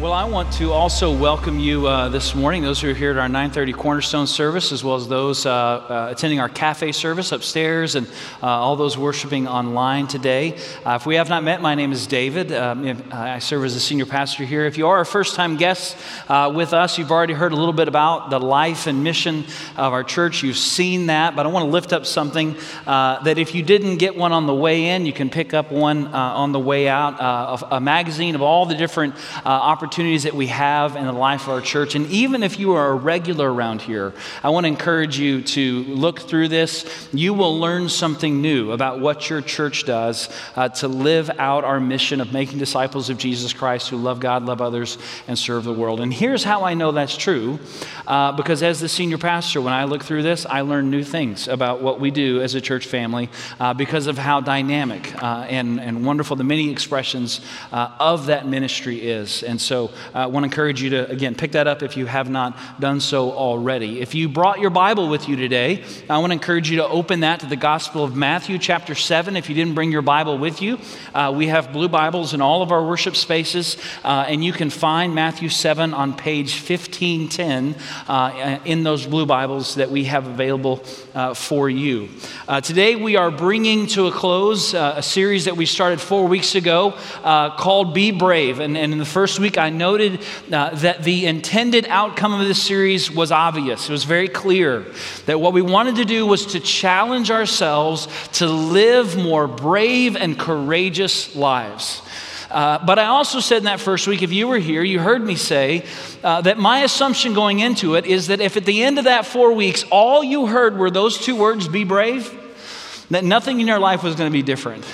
Well, I want to also welcome you uh, this morning, those who are here at our 9:30 Cornerstone service, as well as those uh, uh, attending our cafe service upstairs, and uh, all those worshiping online today. Uh, if we have not met, my name is David. Um, I serve as a senior pastor here. If you are a first-time guest uh, with us, you've already heard a little bit about the life and mission of our church. You've seen that, but I want to lift up something that if you didn't get one on the way in, you can pick up one on the way out. a magazine of all the different opportunities opportunities that we have in the life of our church. And even if you are a regular around here, I want to encourage you to look through this. You will learn something new about what your church does uh, to live out our mission of making disciples of Jesus Christ who love God, love others, and serve the world. And here's how I know that's true uh, because as the senior pastor, when I look through this, I learn new things about what we do as a church family uh, because of how dynamic uh, and, and wonderful the many expressions uh, of that ministry is. And so so I uh, want to encourage you to, again, pick that up if you have not done so already. If you brought your Bible with you today, I want to encourage you to open that to the Gospel of Matthew, chapter 7. If you didn't bring your Bible with you, uh, we have blue Bibles in all of our worship spaces, uh, and you can find Matthew 7 on page 1510 uh, in those blue Bibles that we have available uh, for you. Uh, today, we are bringing to a close a series that we started four weeks ago called Be Brave. And, and in the first week, I noted uh, that the intended outcome of this series was obvious. It was very clear that what we wanted to do was to challenge ourselves to live more brave and courageous lives. Uh, but I also said in that first week, if you were here, you heard me say uh, that my assumption going into it is that if at the end of that four weeks all you heard were those two words, be brave, that nothing in your life was going to be different.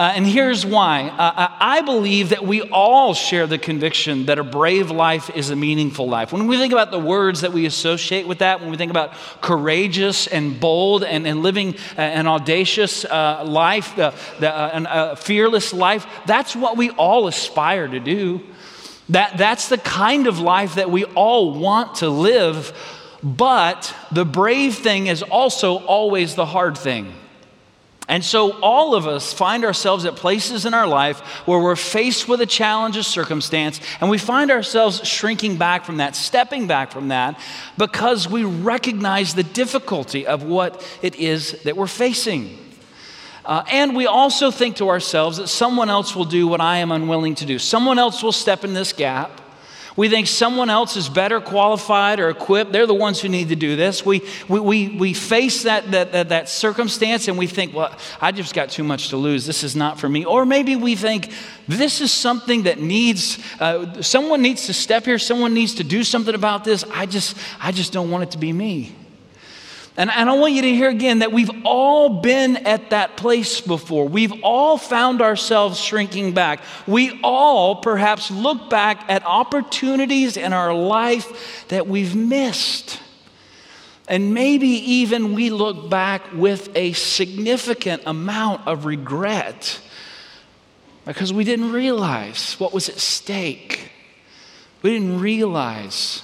Uh, and here's why uh, I believe that we all share the conviction that a brave life is a meaningful life. When we think about the words that we associate with that, when we think about courageous and bold and, and living an audacious uh, life, uh, a fearless life, that's what we all aspire to do. That, that's the kind of life that we all want to live. But the brave thing is also always the hard thing. And so, all of us find ourselves at places in our life where we're faced with a challenge, a circumstance, and we find ourselves shrinking back from that, stepping back from that, because we recognize the difficulty of what it is that we're facing. Uh, and we also think to ourselves that someone else will do what I am unwilling to do. Someone else will step in this gap. We think someone else is better qualified or equipped. They're the ones who need to do this. We, we, we, we face that, that, that, that circumstance and we think, well, I just got too much to lose. This is not for me. Or maybe we think, this is something that needs, uh, someone needs to step here. Someone needs to do something about this. I just, I just don't want it to be me. And, and I want you to hear again that we've all been at that place before. We've all found ourselves shrinking back. We all perhaps look back at opportunities in our life that we've missed. And maybe even we look back with a significant amount of regret because we didn't realize what was at stake. We didn't realize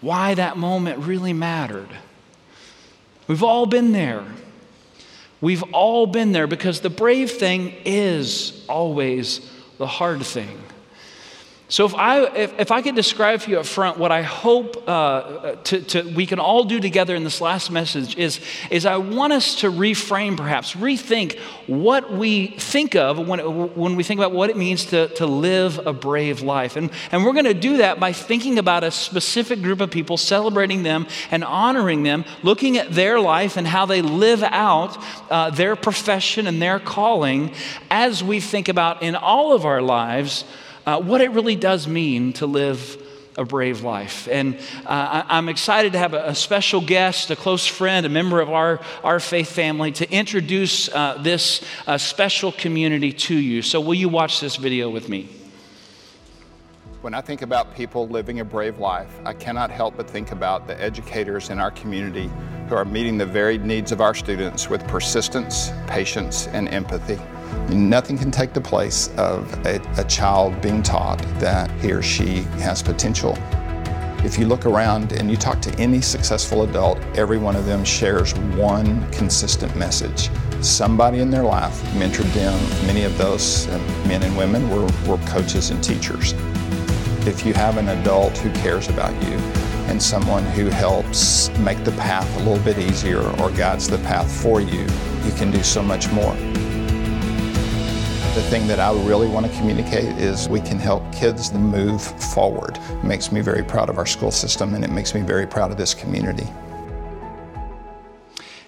why that moment really mattered. We've all been there. We've all been there because the brave thing is always the hard thing. So, if I, if, if I could describe for you up front what I hope uh, to, to, we can all do together in this last message is, is I want us to reframe, perhaps, rethink what we think of when, when we think about what it means to, to live a brave life. And, and we're going to do that by thinking about a specific group of people, celebrating them and honoring them, looking at their life and how they live out uh, their profession and their calling as we think about in all of our lives uh, what it really does mean to live a brave life. And uh, I, am excited to have a, a, special guest, a close friend, a member of our, our faith family, to introduce uh, this uh, special community to you. So, will you watch this video with me? When I think about people living a brave life, I cannot help but think about the educators in our community who are meeting the varied needs of our students with persistence, patience, and empathy. Nothing can take the place of a, a, child being taught that he or she has potential. If you look around and you talk to any successful adult, every one of them shares one consistent message. Somebody in their life mentored them. Many of those uh, men and women were, were coaches and teachers. If you have an adult who cares about you and someone who helps make the path a little bit easier or guides the path for you, you can do so much more. The thing that I really want to communicate is we can help kids move forward. It makes me very proud of our school system and it makes me very proud of this community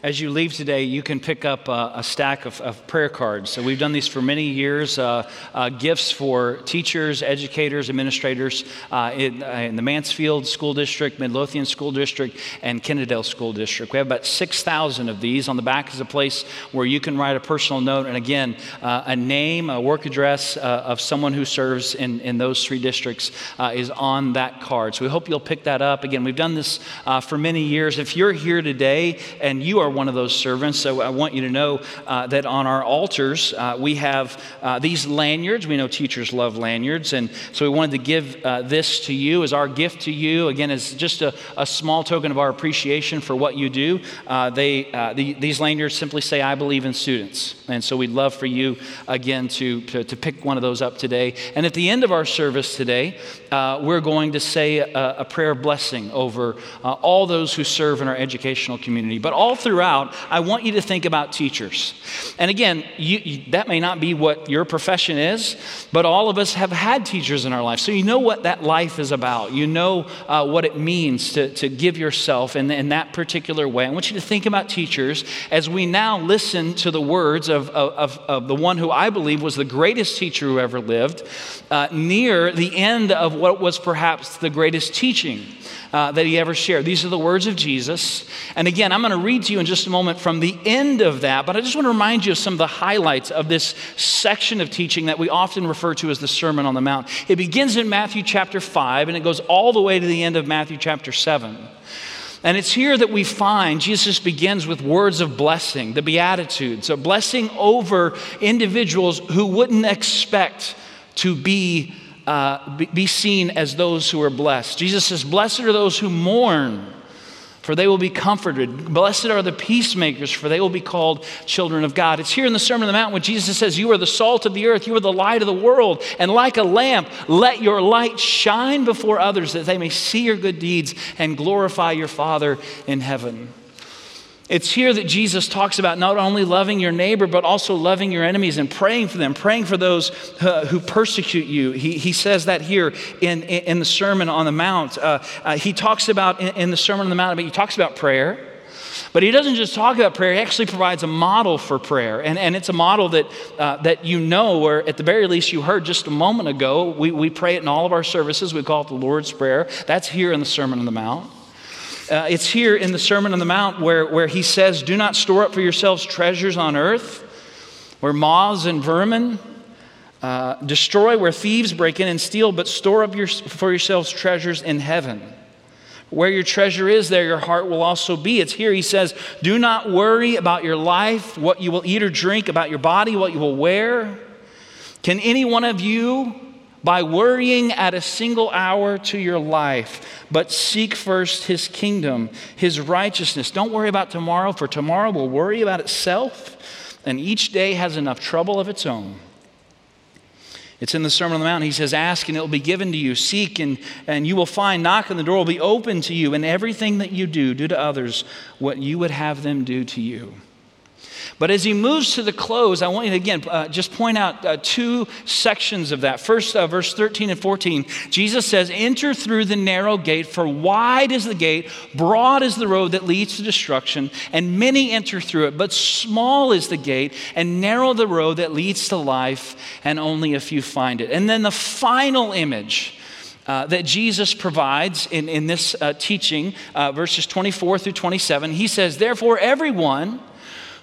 as you leave today, you can pick up a, a stack of, of, prayer cards. So we've done these for many years uh, uh, gifts for teachers, educators, administrators uh, in, uh, in, the Mansfield School District, Midlothian School District, and Kennedale School District. We have about 6,000 of these. On the back is a place where you can write a personal note, and again, uh, a name, a work address uh, of someone who serves in, in those three districts is on that card. So we hope you'll pick that up. Again, we've done this for many years. If you're here today and you are one of those servants. So I want you to know uh, that on our altars, uh, we have uh, these lanyards. We know teachers love lanyards. And so we wanted to give uh, this to you as our gift to you. Again, as just a, a small token of our appreciation for what you do. Uh, they, the, these lanyards simply say, I believe in students. And so we'd love for you, again, to, to, to pick one of those up today. And at the end of our service today, we're going to say a, a prayer of blessing over all those who serve in our educational community. But all throughout, throughout, I want you to think about teachers. And again, you, you, that may not be what your profession is, but all of us have had teachers in our life. So you know what that life is about. You know uh, what it means to, to give yourself in, in that particular way. I want you to think about teachers as we now listen to the words of, of, of the one who I believe was the greatest teacher who ever lived, uh, near the end of what was perhaps the greatest teaching uh, that he ever shared. These are the words of Jesus. And again, I'm going to read to you in just a moment from the end of that, but I just want to remind you of some of the highlights of this section of teaching that we often refer to as the Sermon on the Mount. It begins in Matthew chapter 5 and it goes all the way to the end of Matthew chapter 7. And it's here that we find Jesus begins with words of blessing, the Beatitudes, a blessing over individuals who wouldn't expect to be uh, be seen as those who are blessed. Jesus says, Blessed are those who mourn, for they will be comforted. Blessed are the peacemakers, for they will be called children of God. It's here in the Sermon on the Mount when Jesus says, You are the salt of the earth, you are the light of the world, and like a lamp, let your light shine before others that they may see your good deeds and glorify your Father in heaven. It's here that Jesus talks about not only loving your neighbor, but also loving your enemies and praying for them, praying for those uh, who persecute you. He, he says that here in, in the Sermon on the Mount. Uh, uh, he talks about in, in, the Sermon on the Mount, but he talks about prayer. But he doesn't just talk about prayer, he actually provides a model for prayer. And, and it's a model that, uh, that you know, or at the very least you heard just a moment ago. We, we pray it in all of our services. We call it the Lord's Prayer. That's here in the Sermon on the Mount. Uh, it's here in the Sermon on the Mount where, where he says, Do not store up for yourselves treasures on earth, where moths and vermin uh, destroy, where thieves break in and steal, but store up your, for yourselves treasures in heaven. Where your treasure is, there your heart will also be. It's here he says, Do not worry about your life, what you will eat or drink, about your body, what you will wear. Can any one of you by worrying at a single hour to your life, but seek first his kingdom, his righteousness. Don't worry about tomorrow, for tomorrow will worry about itself, and each day has enough trouble of its own. It's in the Sermon on the Mount. He says, Ask and it will be given to you. Seek and, and you will find. Knock and the door will be open to you. And everything that you do, do to others what you would have them do to you. But as he moves to the close, I want you to again uh, just point out uh, two sections of that. First, uh, verse 13 and 14, Jesus says, Enter through the narrow gate, for wide is the gate, broad is the road that leads to destruction, and many enter through it. But small is the gate, and narrow the road that leads to life, and only a few find it. And then the final image. Uh, that Jesus provides in, in this uh, teaching, uh, verses 24 through 27. He says, Therefore, everyone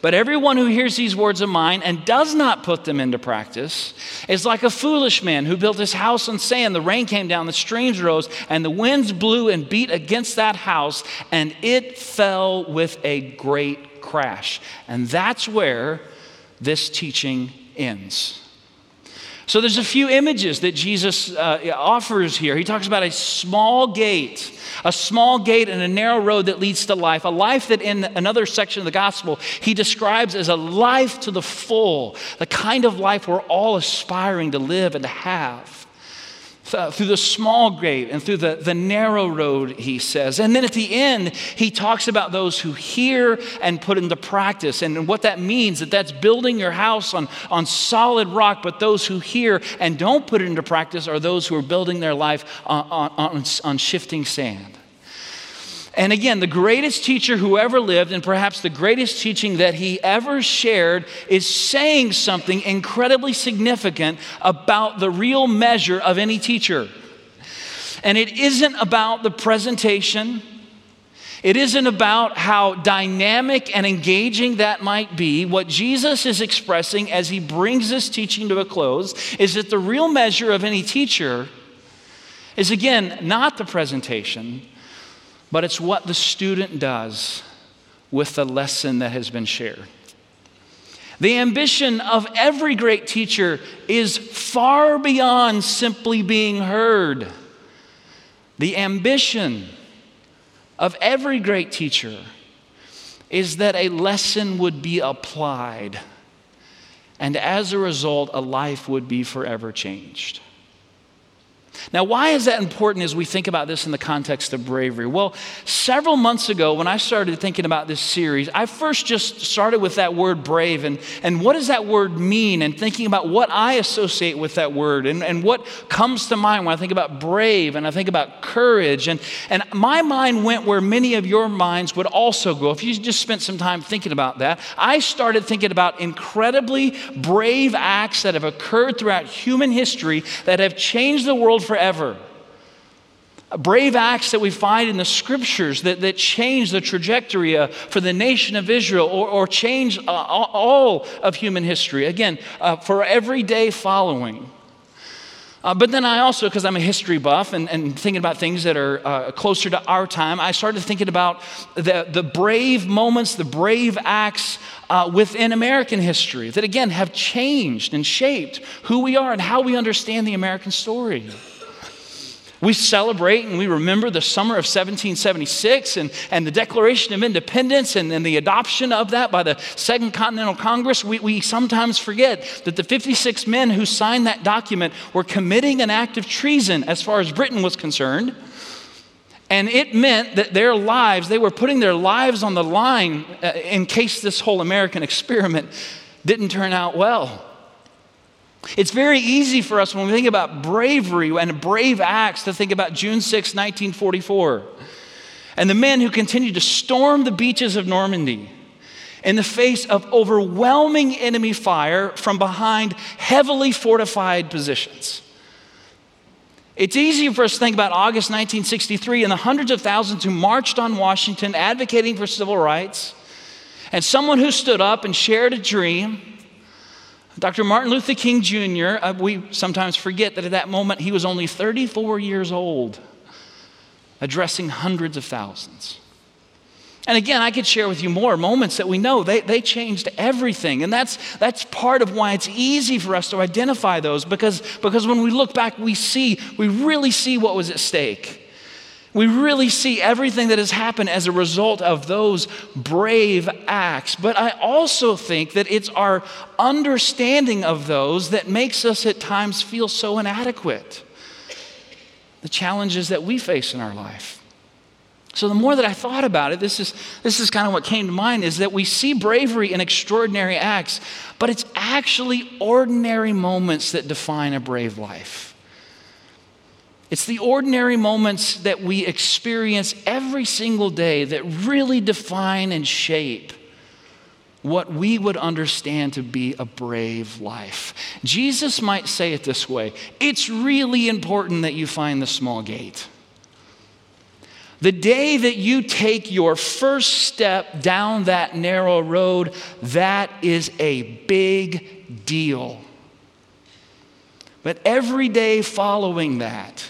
But everyone who hears these words of mine and does not put them into practice is like a foolish man who built his house on sand. The rain came down, the streams rose, and the winds blew and beat against that house, and it fell with a great crash. And that's where this teaching ends. So there's a few images that Jesus uh, offers here. He talks about a small gate, a small gate and a narrow road that leads to life, a life that in another section of the gospel he describes as a life to the full, the kind of life we're all aspiring to live and to have through the small gate and through the, the narrow road, he says. And then at the end, he talks about those who hear and put into practice and what that means that that's building your house on, on solid rock, but those who hear and don't put it into practice are those who are building their life on, on, on shifting sand. And again, the greatest teacher who ever lived, and perhaps the greatest teaching that he ever shared, is saying something incredibly significant about the real measure of any teacher. And it isn't about the presentation. It isn't about how dynamic and engaging that might be. What Jesus is expressing as he brings this teaching to a close is that the real measure of any teacher is, again, not the presentation, but it's what the student does with the lesson that has been shared. The ambition of every great teacher is far beyond simply being heard. The ambition of every great teacher is that a lesson would be applied, and as a result, a life would be forever changed. Now, why is that important as we think about this in the context of bravery? Well, several months ago, when I started thinking about this series, I first just started with that word brave and, and what does that word mean, and thinking about what I associate with that word and, and what comes to mind when I think about brave and I think about courage. And, and my mind went where many of your minds would also go. If you just spent some time thinking about that, I started thinking about incredibly brave acts that have occurred throughout human history that have changed the world forever. Brave acts that we find in the scriptures that, that change the trajectory uh, for the nation of Israel or, or change uh, all of human history. Again, uh, for every day following. Uh, but then I also, because I'm a history buff and, and thinking about things that are uh, closer to our time, I started thinking about the, the brave moments, the brave acts uh, within American history that, again, have changed and shaped who we are and how we understand the American story. We celebrate and we remember the summer of 1776 and, and the Declaration of Independence and, the adoption of that by the Second Continental Congress. We, we sometimes forget that the 56 men who signed that document were committing an act of treason as far as Britain was concerned. And it meant that their lives, they were putting their lives on the line uh, in case this whole American experiment didn't turn out well. It's very easy for us when we think about bravery and brave acts to think about June 6, 1944, and the men who continued to storm the beaches of Normandy in the face of overwhelming enemy fire from behind heavily fortified positions. It's easy for us to think about August 1963 and the hundreds of thousands who marched on Washington advocating for civil rights, and someone who stood up and shared a dream Dr. Martin Luther King Jr., uh, we sometimes forget that at that moment he was only 34 years old, addressing hundreds of thousands. And again, I could share with you more moments that we know they, they changed everything. And that's, that's part of why it's easy for us to identify those because, because when we look back, we see, we really see what was at stake. We really see everything that has happened as a result of those brave acts. But I also think that it's our understanding of those that makes us at times feel so inadequate. The challenges that we face in our life. So the more that I thought about it, this is, this is kind of what came to mind is that we see bravery in extraordinary acts, but it's actually ordinary moments that define a brave life. It's the ordinary moments that we experience every single day that really define and shape what we would understand to be a brave life. Jesus might say it this way it's really important that you find the small gate. The day that you take your first step down that narrow road, that is a big deal. But every day following that,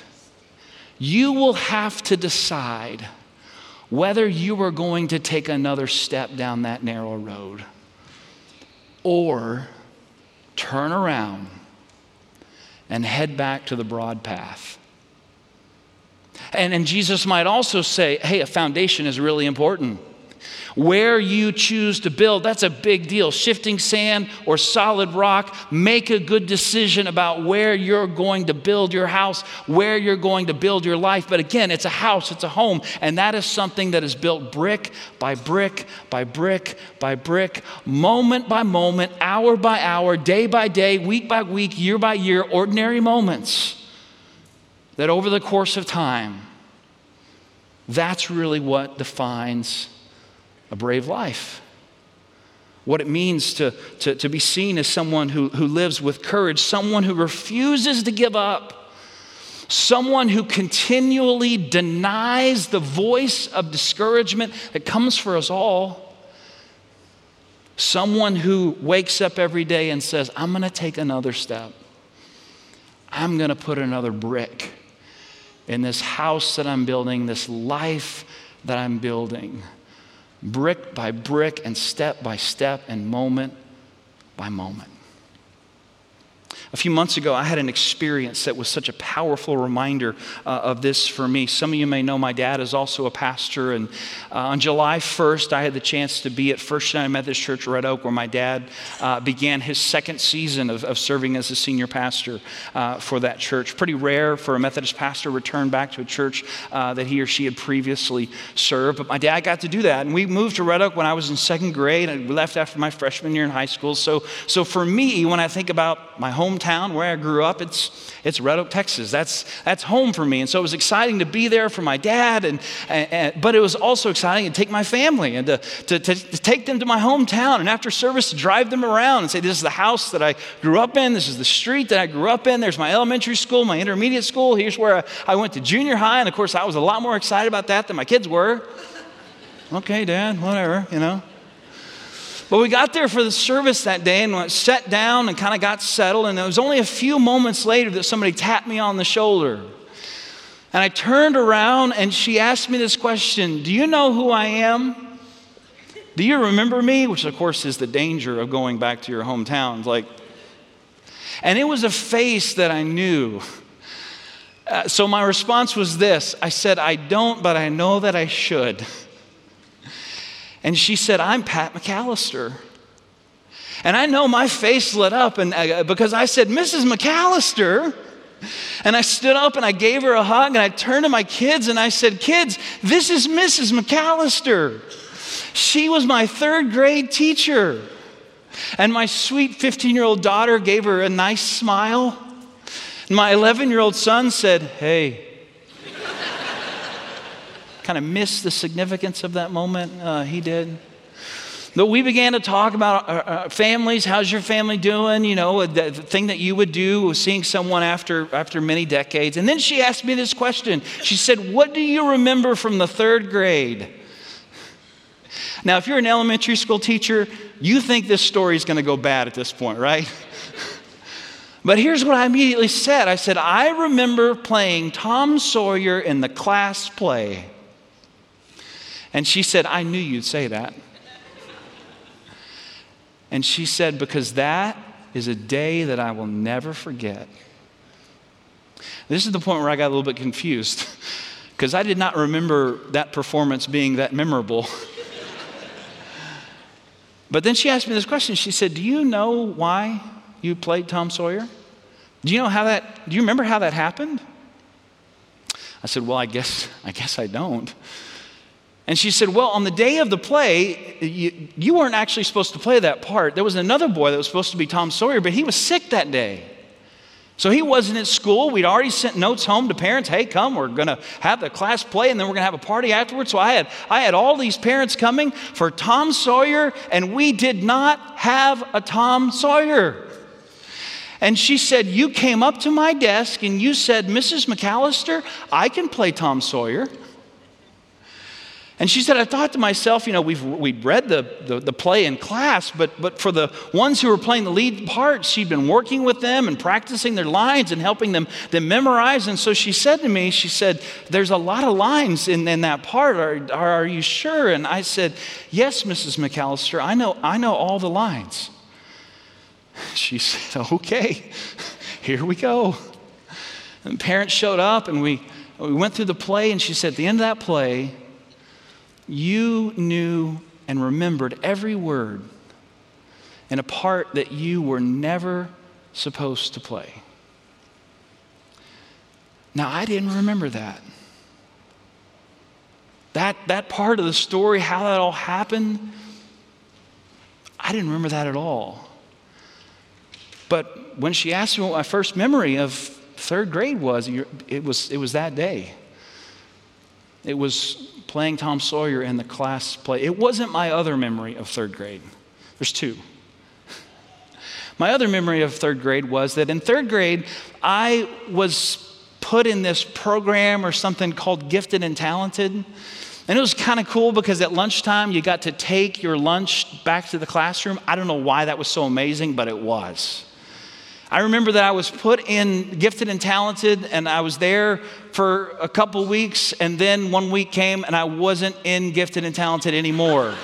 you will have to decide whether you are going to take another step down that narrow road or turn around and head back to the broad path. And, and Jesus might also say, hey, a foundation is really important. Where you choose to build, that's a big deal. Shifting sand or solid rock, make a good decision about where you're going to build your house, where you're going to build your life. But again, it's a house, it's a home, and that is something that is built brick by brick by brick by brick, moment by moment, hour by hour, day by day, week by week, year by year, ordinary moments that over the course of time, that's really what defines a brave life. What it means to, to, to be seen as someone who, who lives with courage, someone who refuses to give up, someone who continually denies the voice of discouragement that comes for us all, someone who wakes up every day and says, I'm going to take another step, I'm going to put another brick in this house that I'm building, this life that I'm building brick by brick and step by step and moment by moment. A few months ago, I had an experience that was such a powerful reminder uh, of this for me. Some of you may know my dad is also a pastor, and uh, on July 1st, I had the chance to be at First United Methodist Church Red Oak, where my dad uh, began his second season of, of, serving as a senior pastor uh, for that church. Pretty rare for a Methodist pastor to return back to a church uh, that he or she had previously served, but my dad got to do that, and we moved to Red Oak when I was in second grade, and left after my freshman year in high school. So, so for me, when I think about my home hometown where I grew up. It's, it's Red Oak, Texas. That's, that's home for me. And so it was exciting to be there for my dad, and, and, and but it was also exciting to take my family and to, to, to, to take them to my hometown. And after service, to drive them around and say, This is the house that I grew up in. This is the street that I grew up in. There's my elementary school, my intermediate school. Here's where I, I went to junior high. And of course, I was a lot more excited about that than my kids were. Okay, Dad, whatever, you know. But we got there for the service that day and went, sat down and kind of got settled. And it was only a few moments later that somebody tapped me on the shoulder. And I turned around and she asked me this question Do you know who I am? Do you remember me? Which, of course, is the danger of going back to your hometown. Like, and it was a face that I knew. Uh, so my response was this I said, I don't, but I know that I should. And she said, I'm Pat McAllister. And I know my face lit up and, uh, because I said, Mrs. McAllister. And I stood up and I gave her a hug and I turned to my kids and I said, Kids, this is Mrs. McAllister. She was my third grade teacher. And my sweet 15 year old daughter gave her a nice smile. And my 11 year old son said, Hey, kind of missed the significance of that moment. Uh, he did. But we began to talk about uh, uh, families. How's your family doing? You know, the, the thing that you would do was seeing someone after, after many decades. And then she asked me this question. She said, What do you remember from the third grade? Now, if you're an elementary school teacher, you think this story is going to go bad at this point, right? But here's what I immediately said I said, I remember playing Tom Sawyer in the class play. And she said, I knew you'd say that. And she said, Because that is a day that I will never forget. This is the point where I got a little bit confused because I did not remember that performance being that memorable. but then she asked me this question. She said, Do you know why you played Tom Sawyer? Do you know how that, do you remember how that happened? I said, Well, I guess, I guess I don't. And she said, Well, on the day of the play, you, you, weren't actually supposed to play that part. There was another boy that was supposed to be Tom Sawyer, but he was sick that day. So he wasn't at school. We'd already sent notes home to parents hey, come, we're going to have the class play, and then we're going to have a party afterwards. So I had, I had all these parents coming for Tom Sawyer, and we did not have a Tom Sawyer. And she said, You came up to my desk and you said, Mrs. McAllister, I can play Tom Sawyer. And she said, I thought to myself, you know, we've, we'd read the, the, the, play in class, but, but for the ones who were playing the lead parts, she'd been working with them and practicing their lines and helping them, them memorize. And so she said to me, she said, There's a lot of lines in, in that part. Are, are, are you sure? And I said, Yes, Mrs. McAllister, I know, I know all the lines. She said, Okay, here we go. And parents showed up and we, we went through the play, and she said, At the end of that play, you knew and remembered every word in a part that you were never supposed to play. Now, I didn't remember that. That, that part of the story, how that all happened, I didn't remember that at all. But when she asked me what my first memory of third grade was, it was, it was that day. It was playing Tom Sawyer in the class play. It wasn't my other memory of third grade. There's two. My other memory of third grade was that in third grade, I was put in this program or something called Gifted and Talented. And it was kind of cool because at lunchtime you got to take your lunch back to the classroom. I don't know why that was so amazing, but it was. I remember that I was put in gifted and talented, and I was there for a couple weeks, and then one week came and I wasn't in gifted and talented anymore.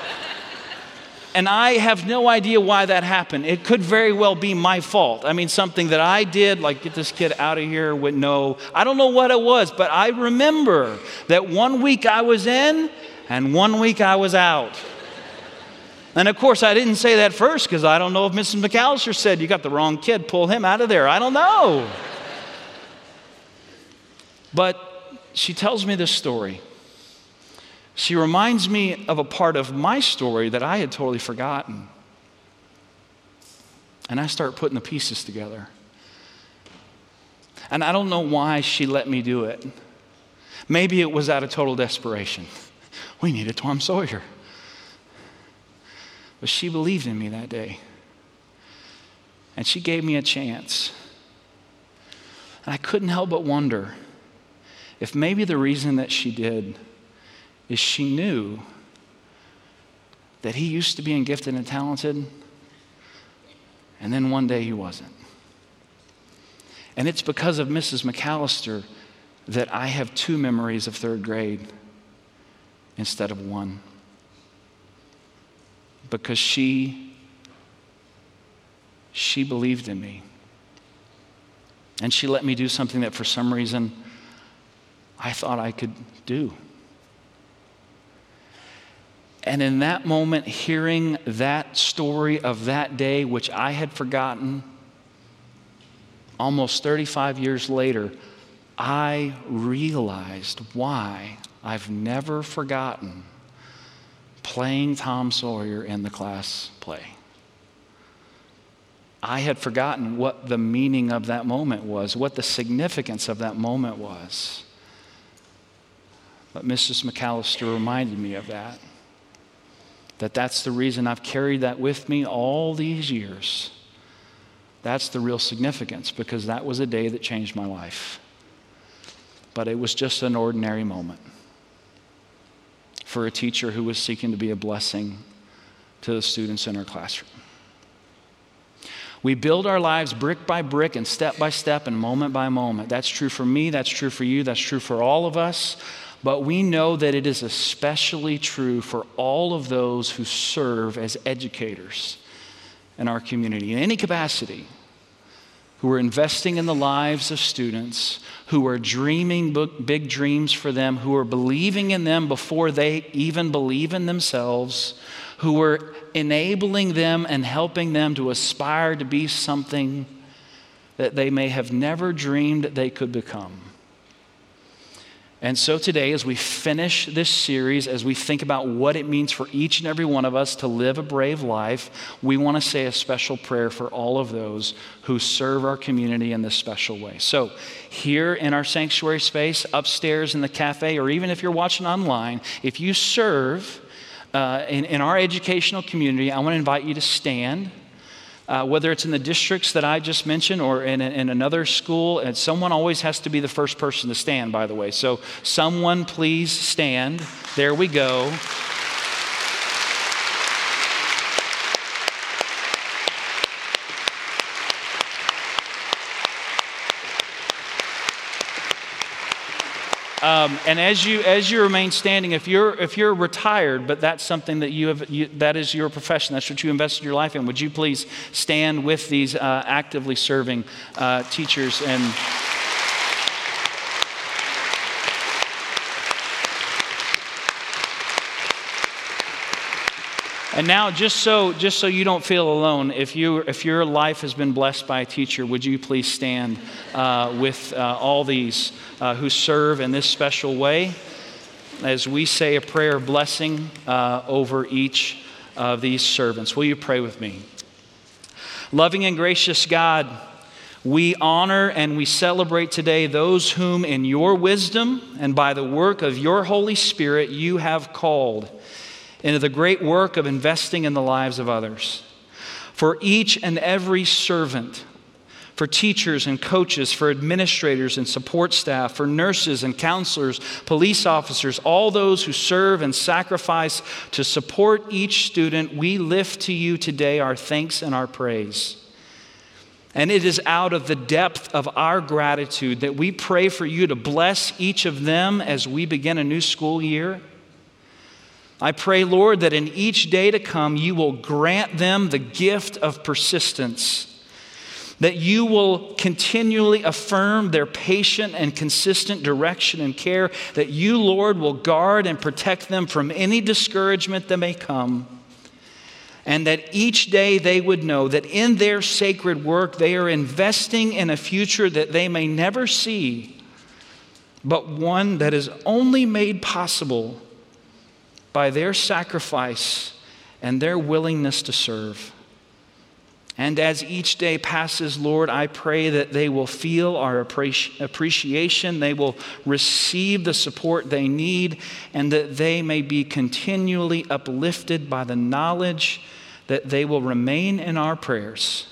and I have no idea why that happened. It could very well be my fault. I mean, something that I did, like get this kid out of here with no, I don't know what it was, but I remember that one week I was in and one week I was out. And of course, I didn't say that first because I don't know if Mrs. McAllister said, You got the wrong kid, pull him out of there. I don't know. But she tells me this story. She reminds me of a part of my story that I had totally forgotten. And I start putting the pieces together. And I don't know why she let me do it. Maybe it was out of total desperation. We need a Tom Sawyer. But she believed in me that day. And she gave me a chance. And I couldn't help but wonder if maybe the reason that she did is she knew that he used to be gifted and talented, and then one day he wasn't. And it's because of Mrs. McAllister that I have two memories of third grade instead of one because she she believed in me. And she let me do something that for some reason I thought I could do. And in that moment, hearing that story of that day, which I had forgotten, almost 35 years later, I realized why I've never forgotten playing Tom Sawyer in the class play. I had forgotten what the meaning of that moment was, what the significance of that moment was. But Mrs. McAllister reminded me of that. That that's the reason I've carried that with me all these years. That's the real significance because that was a day that changed my life. But it was just an ordinary moment for a teacher who was seeking to be a blessing to the students in our classroom. We build our lives brick by brick and step by step and moment by moment. That's true for me, that's true for you, that's true for all of us. But we know that it is especially true for all of those who serve as educators in our community in any capacity, who are investing in the lives of students, who are dreaming big dreams for them, who are believing in them before they even believe in themselves, who are enabling them and helping them to aspire to be something that they may have never dreamed they could become. And so today, as we finish this series, as we think about what it means for each and every one of us to live a brave life, we want to say a special prayer for all of those who serve our community in this special way. So, here in our sanctuary space, upstairs in the cafe, or even if you're watching online, if you serve uh, in, in our educational community, I want to invite you to stand uh, whether it's in the districts that I just mentioned or in, in another school. And someone always has to be the first person to stand, by the way. So, someone please stand. There we go. Um, and as you as you remain standing, if you're if you're retired, but that's something that you have you, that is your profession, that's what you invested your life in. Would you please stand with these uh, actively serving uh, teachers and. And now, just so, just so you don't feel alone, if, you, if your life has been blessed by a teacher, would you please stand uh, with uh, all these uh, who serve in this special way as we say a prayer of blessing uh, over each of these servants? Will you pray with me? Loving and gracious God, we honor and we celebrate today those whom, in your wisdom and by the work of your Holy Spirit, you have called into the great work of investing in the lives of others. For each and every servant, for teachers and coaches, for administrators and support staff, for nurses and counselors, police officers, all those who serve and sacrifice to support each student, we lift to you today our thanks and our praise. And it is out of the depth of our gratitude that we pray for you to bless each of them as we begin a new school year. I pray, Lord, that in each day to come, you will grant them the gift of persistence, that you will continually affirm their patient and consistent direction and care, that you, Lord, will guard and protect them from any discouragement that may come. And that each day they would know that in their sacred work they are investing in a future that they may never see, but one that is only made possible by their sacrifice and their willingness to serve. And as each day passes, Lord, I pray that they will feel our appreciation, they will receive the support they need, and that they may be continually uplifted by the knowledge that they will remain in our prayers.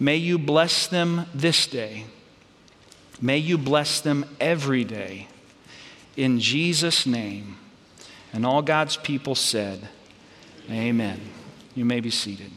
May you bless them this day. May you bless them every day. In Jesus' name. And all God's people said, Amen. You may be seated.